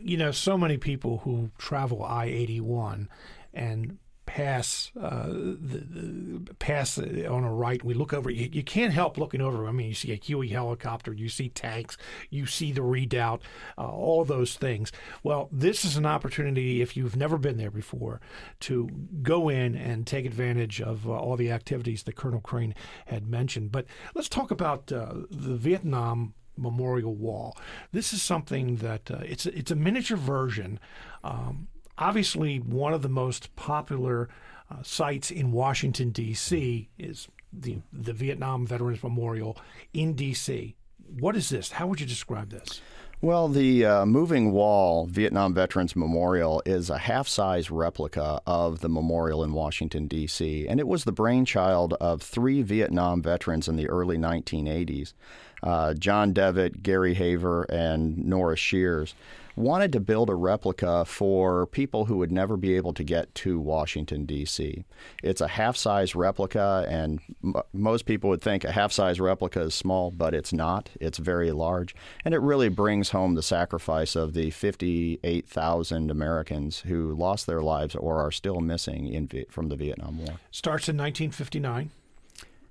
You know, so many people who travel I 81 and pass uh, the, the, pass on a right. We look over. You, you, can't help looking over. I mean, you see a Huey helicopter, you see tanks, you see the redoubt, uh, all those things. Well, this is an opportunity if you've never been there before to go in and take advantage of uh, all the activities that Colonel Crean had mentioned. But let's talk about uh, the Vietnam Memorial Wall. This is something that uh, it's it's a miniature version. Um, obviously, one of the most popular uh, sites in Washington, D.C. is the, the Vietnam Veterans Memorial in D.C. What is this? How would you describe this? Well, the uh, moving wall Vietnam Veterans Memorial is a half size replica of the memorial in Washington, D.C., and it was the brainchild of three Vietnam veterans in the early 1980s uh, John Devitt, Gary Haver, and Norris Shears wanted to build a replica for people who would never be able to get to Washington, D.C. It's a half size replica, and m- most people would think a half size replica is small, but it's not. It's very large. And it really brings home the sacrifice of the 58,000 Americans who lost their lives or are still missing in, from the Vietnam War. Starts in 1959.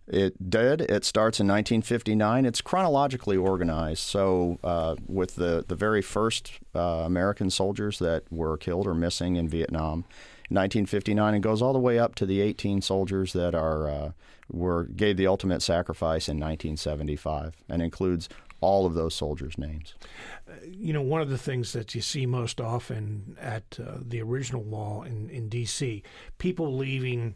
It did. It starts in 1959. It's chronologically organized. So, uh, with the, the very first uh, American soldiers that were killed or missing in Vietnam, 1959 and goes all the way up to the 18 soldiers that are uh, were gave the ultimate sacrifice in 1975, and includes all of those soldiers' names. You know, one of the things that you see most often at uh, the original wall in, in D.C., people leaving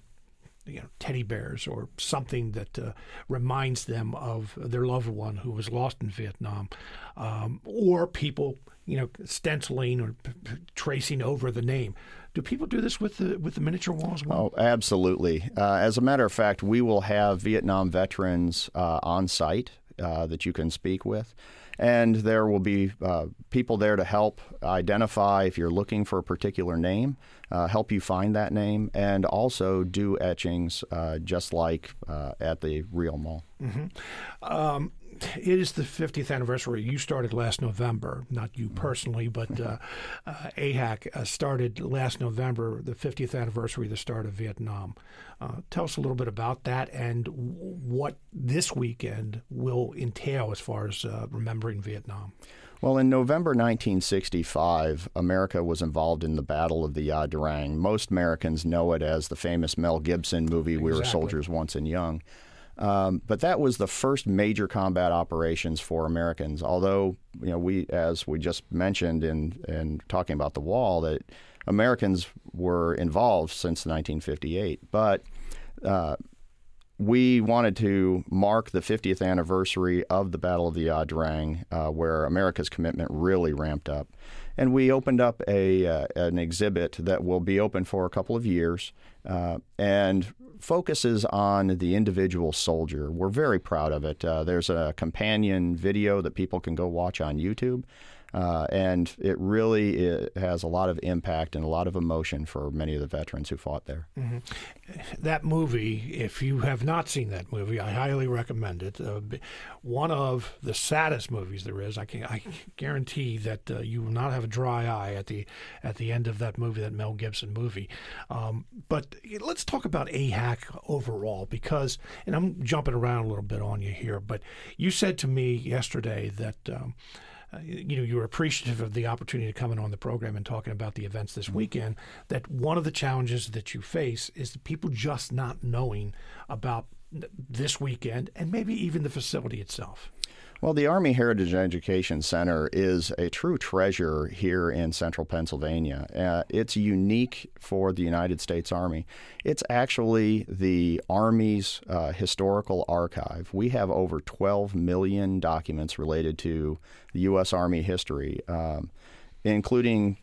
you know, teddy bears or something that uh, reminds them of their loved one who was lost in Vietnam, um, or people, you know, stenciling or p- p- tracing over the name. Do people do this with the with the miniature wall as well? Oh, absolutely. Uh, as a matter of fact, we will have Vietnam veterans uh, on site uh, that you can speak with. And there will be uh, people there to help identify if you're looking for a particular name, uh, help you find that name, and also do etchings uh, just like uh, at the real mall. Mm-hmm. Um, it is the 50th anniversary. You started last November, not you personally, but uh, uh, AHEC uh, started last November, the 50th anniversary of the start of Vietnam. Uh, tell us a little bit about that and w- what this weekend will entail as far as uh, remembering Vietnam. Well, in November 1965, America was involved in the Battle of the Ia Drang. Most Americans know it as the famous Mel Gibson movie, exactly. We Were Soldiers Once and Young. Um, but that was the first major combat operations for Americans. Although, you know, we, as we just mentioned in, in talking about the wall, that Americans were involved since 1958. But uh, we wanted to mark the 50th anniversary of the Battle of the Ia uh, where America's commitment really ramped up. And we opened up a uh, an exhibit that will be open for a couple of years uh, and focuses on the individual soldier. We're very proud of it. Uh, there's a companion video that people can go watch on YouTube. Uh, and it really it has a lot of impact and a lot of emotion for many of the veterans who fought there. Mm-hmm. That movie, if you have not seen that movie, I highly recommend it. Uh, one of the saddest movies there is. I can I guarantee that uh, you will not have a dry eye at the at the end of that movie, that Mel Gibson movie. Um, but let's talk about AHEC overall, because and I'm jumping around a little bit on you here, but you said to me yesterday that. Um, uh, you know, you were appreciative of the opportunity to come in on the program and talking about the events this mm-hmm. weekend. That one of the challenges that you face is the people just not knowing about this weekend and maybe even the facility itself. Well, the Army Heritage Education Center is a true treasure here in central Pennsylvania. Uh, it's unique for the United States Army. It's actually the Army's uh, historical archive. We have over 12 million documents related to the U.S. Army history. Um, including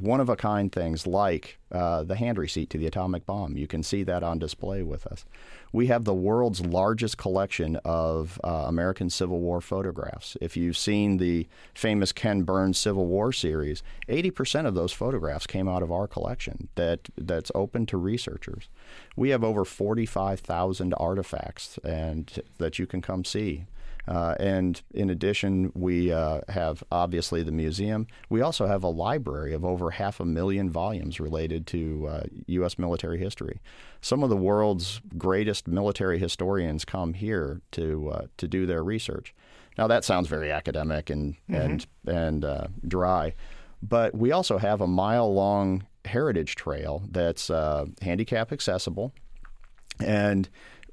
one of a kind things like uh, the hand receipt to the atomic bomb. You can see that on display with us we have the world's largest collection of uh, American Civil War photographs. If you've seen the famous Ken Burns Civil War series, 80% of those photographs came out of our collection that, that's open to researchers. We have over 45,000 artifacts and that you can come see. Uh, and in addition, we uh, have obviously the museum. We also have a library of over half a million volumes related to uh, U.S. military history. Some of the world's greatest military historians come here to uh, to do their research. Now that sounds very academic and mm-hmm. and and uh, dry, but we also have a mile long heritage trail that's uh, handicap accessible, and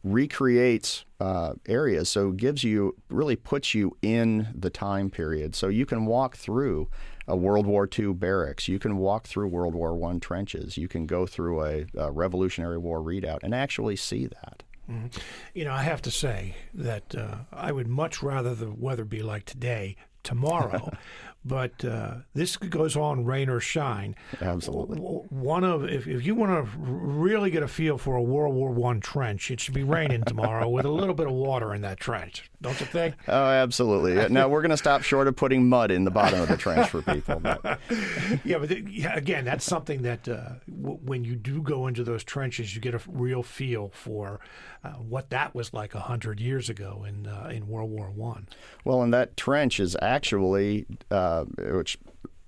recreates uh, areas. So gives you really puts you in the time period. So you can walk through a World War II barracks. You can walk through World War I trenches. You can go through a, a Revolutionary War redoubt and actually see that. Mm-hmm. You know, I have to say that uh, I would much rather the weather be like today tomorrow but uh, this goes on rain or shine. Absolutely. One of if, if you want to really get a feel for a World War One trench, it should be raining tomorrow with a little bit of water in that trench. Don't you think? Oh, absolutely. Now we're going to stop short of putting mud in the bottom of the trench for people. But. yeah, but yeah, again, that's something that uh, w- when you do go into those trenches, you get a real feel for uh, what that was like a hundred years ago in uh, in World War One. Well, and that trench is actually uh, which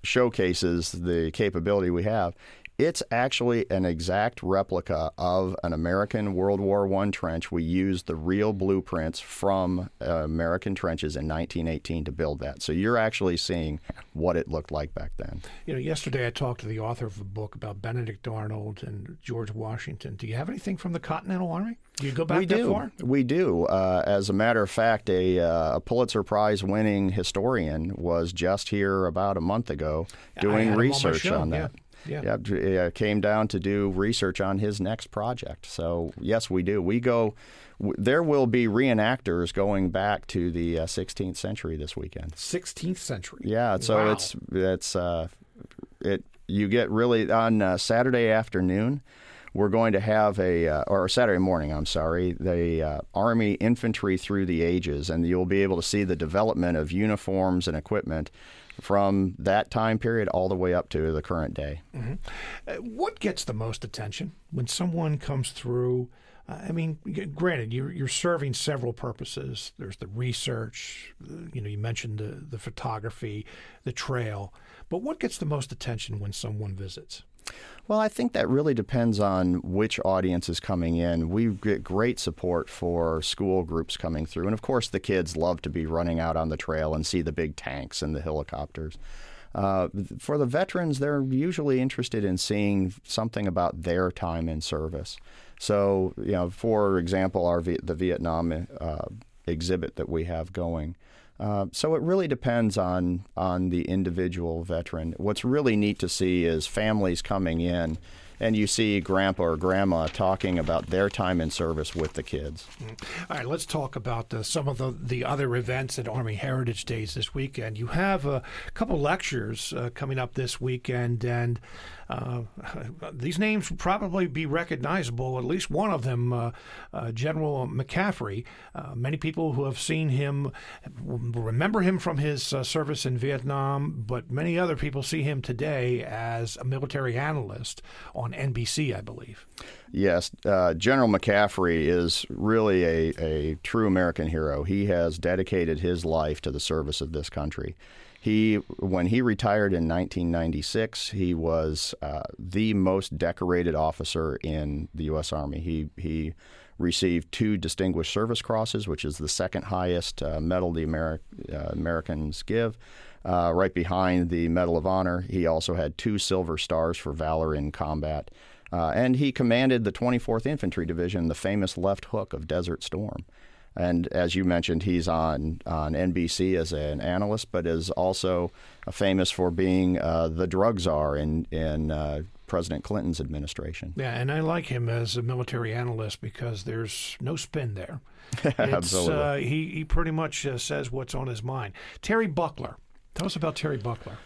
showcases the capability we have, It's actually an exact replica of an American World War I trench. We used the real blueprints from uh, American trenches in 1918 to build that. So you're actually seeing what it looked like back then. You know, yesterday I talked to the author of a book about Benedict Arnold and George Washington. Do you have anything from the Continental Army? Do you go back we that do. far? We do. Uh, as a matter of fact, a, uh, a Pulitzer Prize winning historian was just here about a month ago doing him on research on that. Yeah. D- uh, came down to do research on his next project. So yes, we do. We go. W- there will be reenactors going back to the uh, 16th century this weekend. 16th century. Yeah, so Wow. it's it's uh, it. You get really on uh, Saturday afternoon. We're going to have a uh, or Saturday morning. I'm sorry, the uh, Army infantry through the ages, and you'll be able to see the development of uniforms and equipment from that time period all the way up to the current day. Uh, what gets the most attention when someone comes through? Uh, I mean, granted, you're, you're serving several purposes. There's the research, you know, you mentioned the, the photography, the trail. But what gets the most attention when someone visits? Well, I think that really depends on which audience is coming in. We get great support for school groups coming through. And of course, the kids love to be running out on the trail and see the big tanks and the helicopters. Uh, for the veterans, they're usually interested in seeing something about their time in service. So, you know, for example, our the Vietnam uh, exhibit that we have going. Uh, so it really depends on on the individual veteran. What's really neat to see is families coming in, and you see grandpa or grandma talking about their time in service with the kids. All right, let's talk about uh, some of the, the other events at Army Heritage Days this weekend. You have a couple lectures uh, coming up this weekend, and uh, these names will probably be recognizable. At least one of them, uh, uh, General McCaffrey. Uh, many people who have seen him remember him from his uh, service in Vietnam, but many other people see him today as a military analyst on NBC, I believe. Yes, General McCaffrey is really a, a true American hero. He has dedicated his life to the service of this country. He, when he retired in 1996, he was uh, the most decorated officer in the U.S. Army. He he received two Distinguished Service Crosses, which is the second highest uh, medal the Ameri- uh, Americans give. Uh, right behind the Medal of Honor, he also had two Silver Stars for valor in combat. Uh, and he commanded the 24th Infantry Division, the famous left hook of Desert Storm. And as you mentioned, he's on, on NBC as an analyst, but is also famous for being uh, the drug czar in, in uh, President Clinton's administration. Yeah, and I like him as a military analyst because there's no spin there. Absolutely. Uh, he, he pretty much uh, says what's on his mind. Terry Buckler. Tell us about Terry Buckler.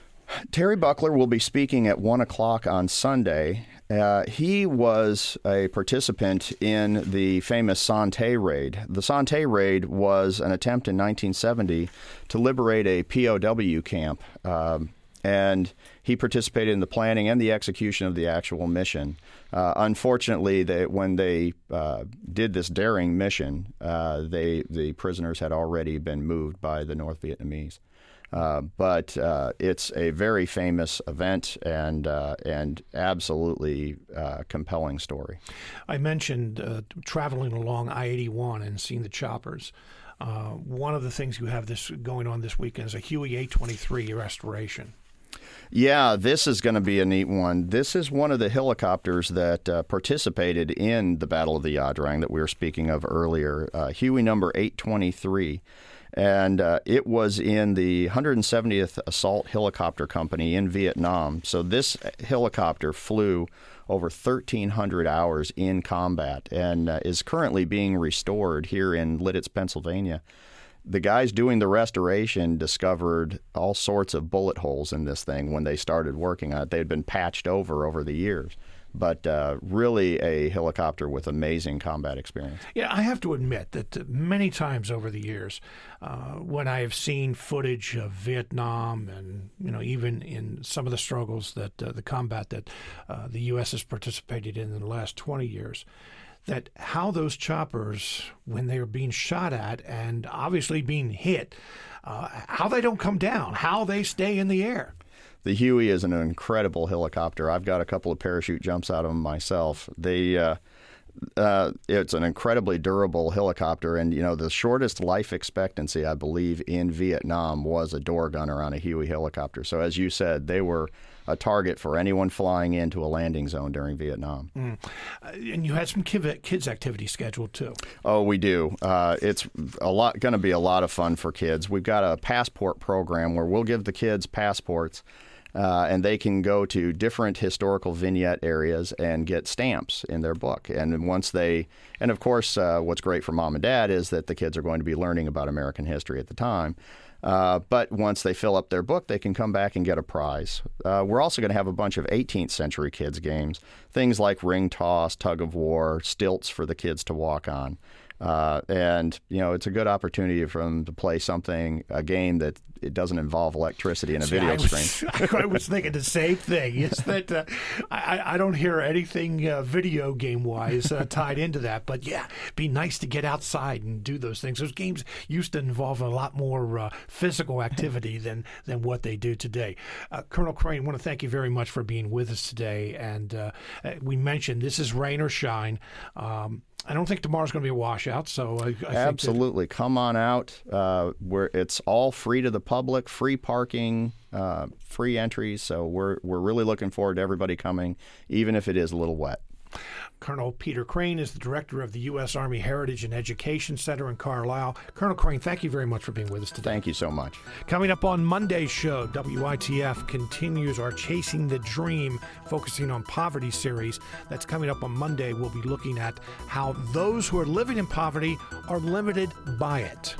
Terry Buckler will be speaking at 1 o'clock on Sunday. Uh, he was a participant in the famous Son Tay raid. The Son Tay raid was an attempt in 1970 to liberate a POW camp. Um, and he participated in the planning and the execution of the actual mission. Uh, unfortunately, they, when they uh, did this daring mission, uh, they the prisoners had already been moved by the North Vietnamese. Uh, but uh, it's a very famous event and uh, and absolutely uh, compelling story. I mentioned uh, traveling along I 81 and seeing the choppers. Uh, one of the things you have this going on this weekend is a Huey 823 restoration. Yeah, this is going to be a neat one. This is one of the helicopters that uh, participated in the Battle of the Ia Drang that we were speaking of earlier, uh, Huey number 823. And uh, it was in the 170th Assault Helicopter Company in Vietnam. So this helicopter flew over 1,300 hours in combat and uh, is currently being restored here in Lititz, Pennsylvania the guys doing the restoration discovered all sorts of bullet holes in this thing when they started working on it. They had been patched over over the years, but uh, really a helicopter with amazing combat experience. Yeah, I have to admit that many times over the years, uh, when I have seen footage of Vietnam and you know even in some of the struggles that uh, the combat that uh, the U.S. has participated in in the last 20 years, that how those choppers, when they are being shot at and obviously being hit, uh, how they don't come down, how they stay in the air. The Huey is an incredible helicopter. I've got a couple of parachute jumps out of them myself. They uh, uh, it's an incredibly durable helicopter, and you know the shortest life expectancy, I believe, in Vietnam was a door gunner on a Huey helicopter. So as you said, they were a target for anyone flying into a landing zone during Vietnam. Mm. Uh, and you had some kids activity scheduled too. Oh, we do. Uh, it's a lot going to be a lot of fun for kids. We've got a passport program where we'll give the kids passports uh, and they can go to different historical vignette areas and get stamps in their book. And once they, and of course, uh, what's great for mom and dad is that the kids are going to be learning about American history at the time. Uh, but once they fill up their book, they can come back and get a prize. Uh, we're also going to have a bunch of 18th century kids games, things like ring toss, tug of war, stilts for the kids to walk on. Uh, and you know it's a good opportunity for them to play something, a game that it doesn't involve electricity in a See, video I was, screen. I was thinking the same thing. Is that uh, I, I don't hear anything uh, video game wise uh, tied into that, but yeah, be nice to get outside and do those things. Those games used to involve a lot more uh, physical activity than than what they do today. Uh, Colonel Crean, I want to thank you very much for being with us today. And uh, we mentioned this is rain or shine. Um, I don't think tomorrow's going to be a washout. So I, I absolutely come on out. Uh, where it's all free to the public, free parking, uh, free entries. So we're we're really looking forward to everybody coming, even if it is a little wet. Colonel Peter Crean is the director of the U.S. Army Heritage and Education Center in Carlisle. Colonel Crean, thank you very much for being with us today. Thank you so much. Coming up on Monday's show, WITF continues our Chasing the Dream, focusing on poverty series. That's coming up on Monday. We'll be looking at how those who are living in poverty are limited by it.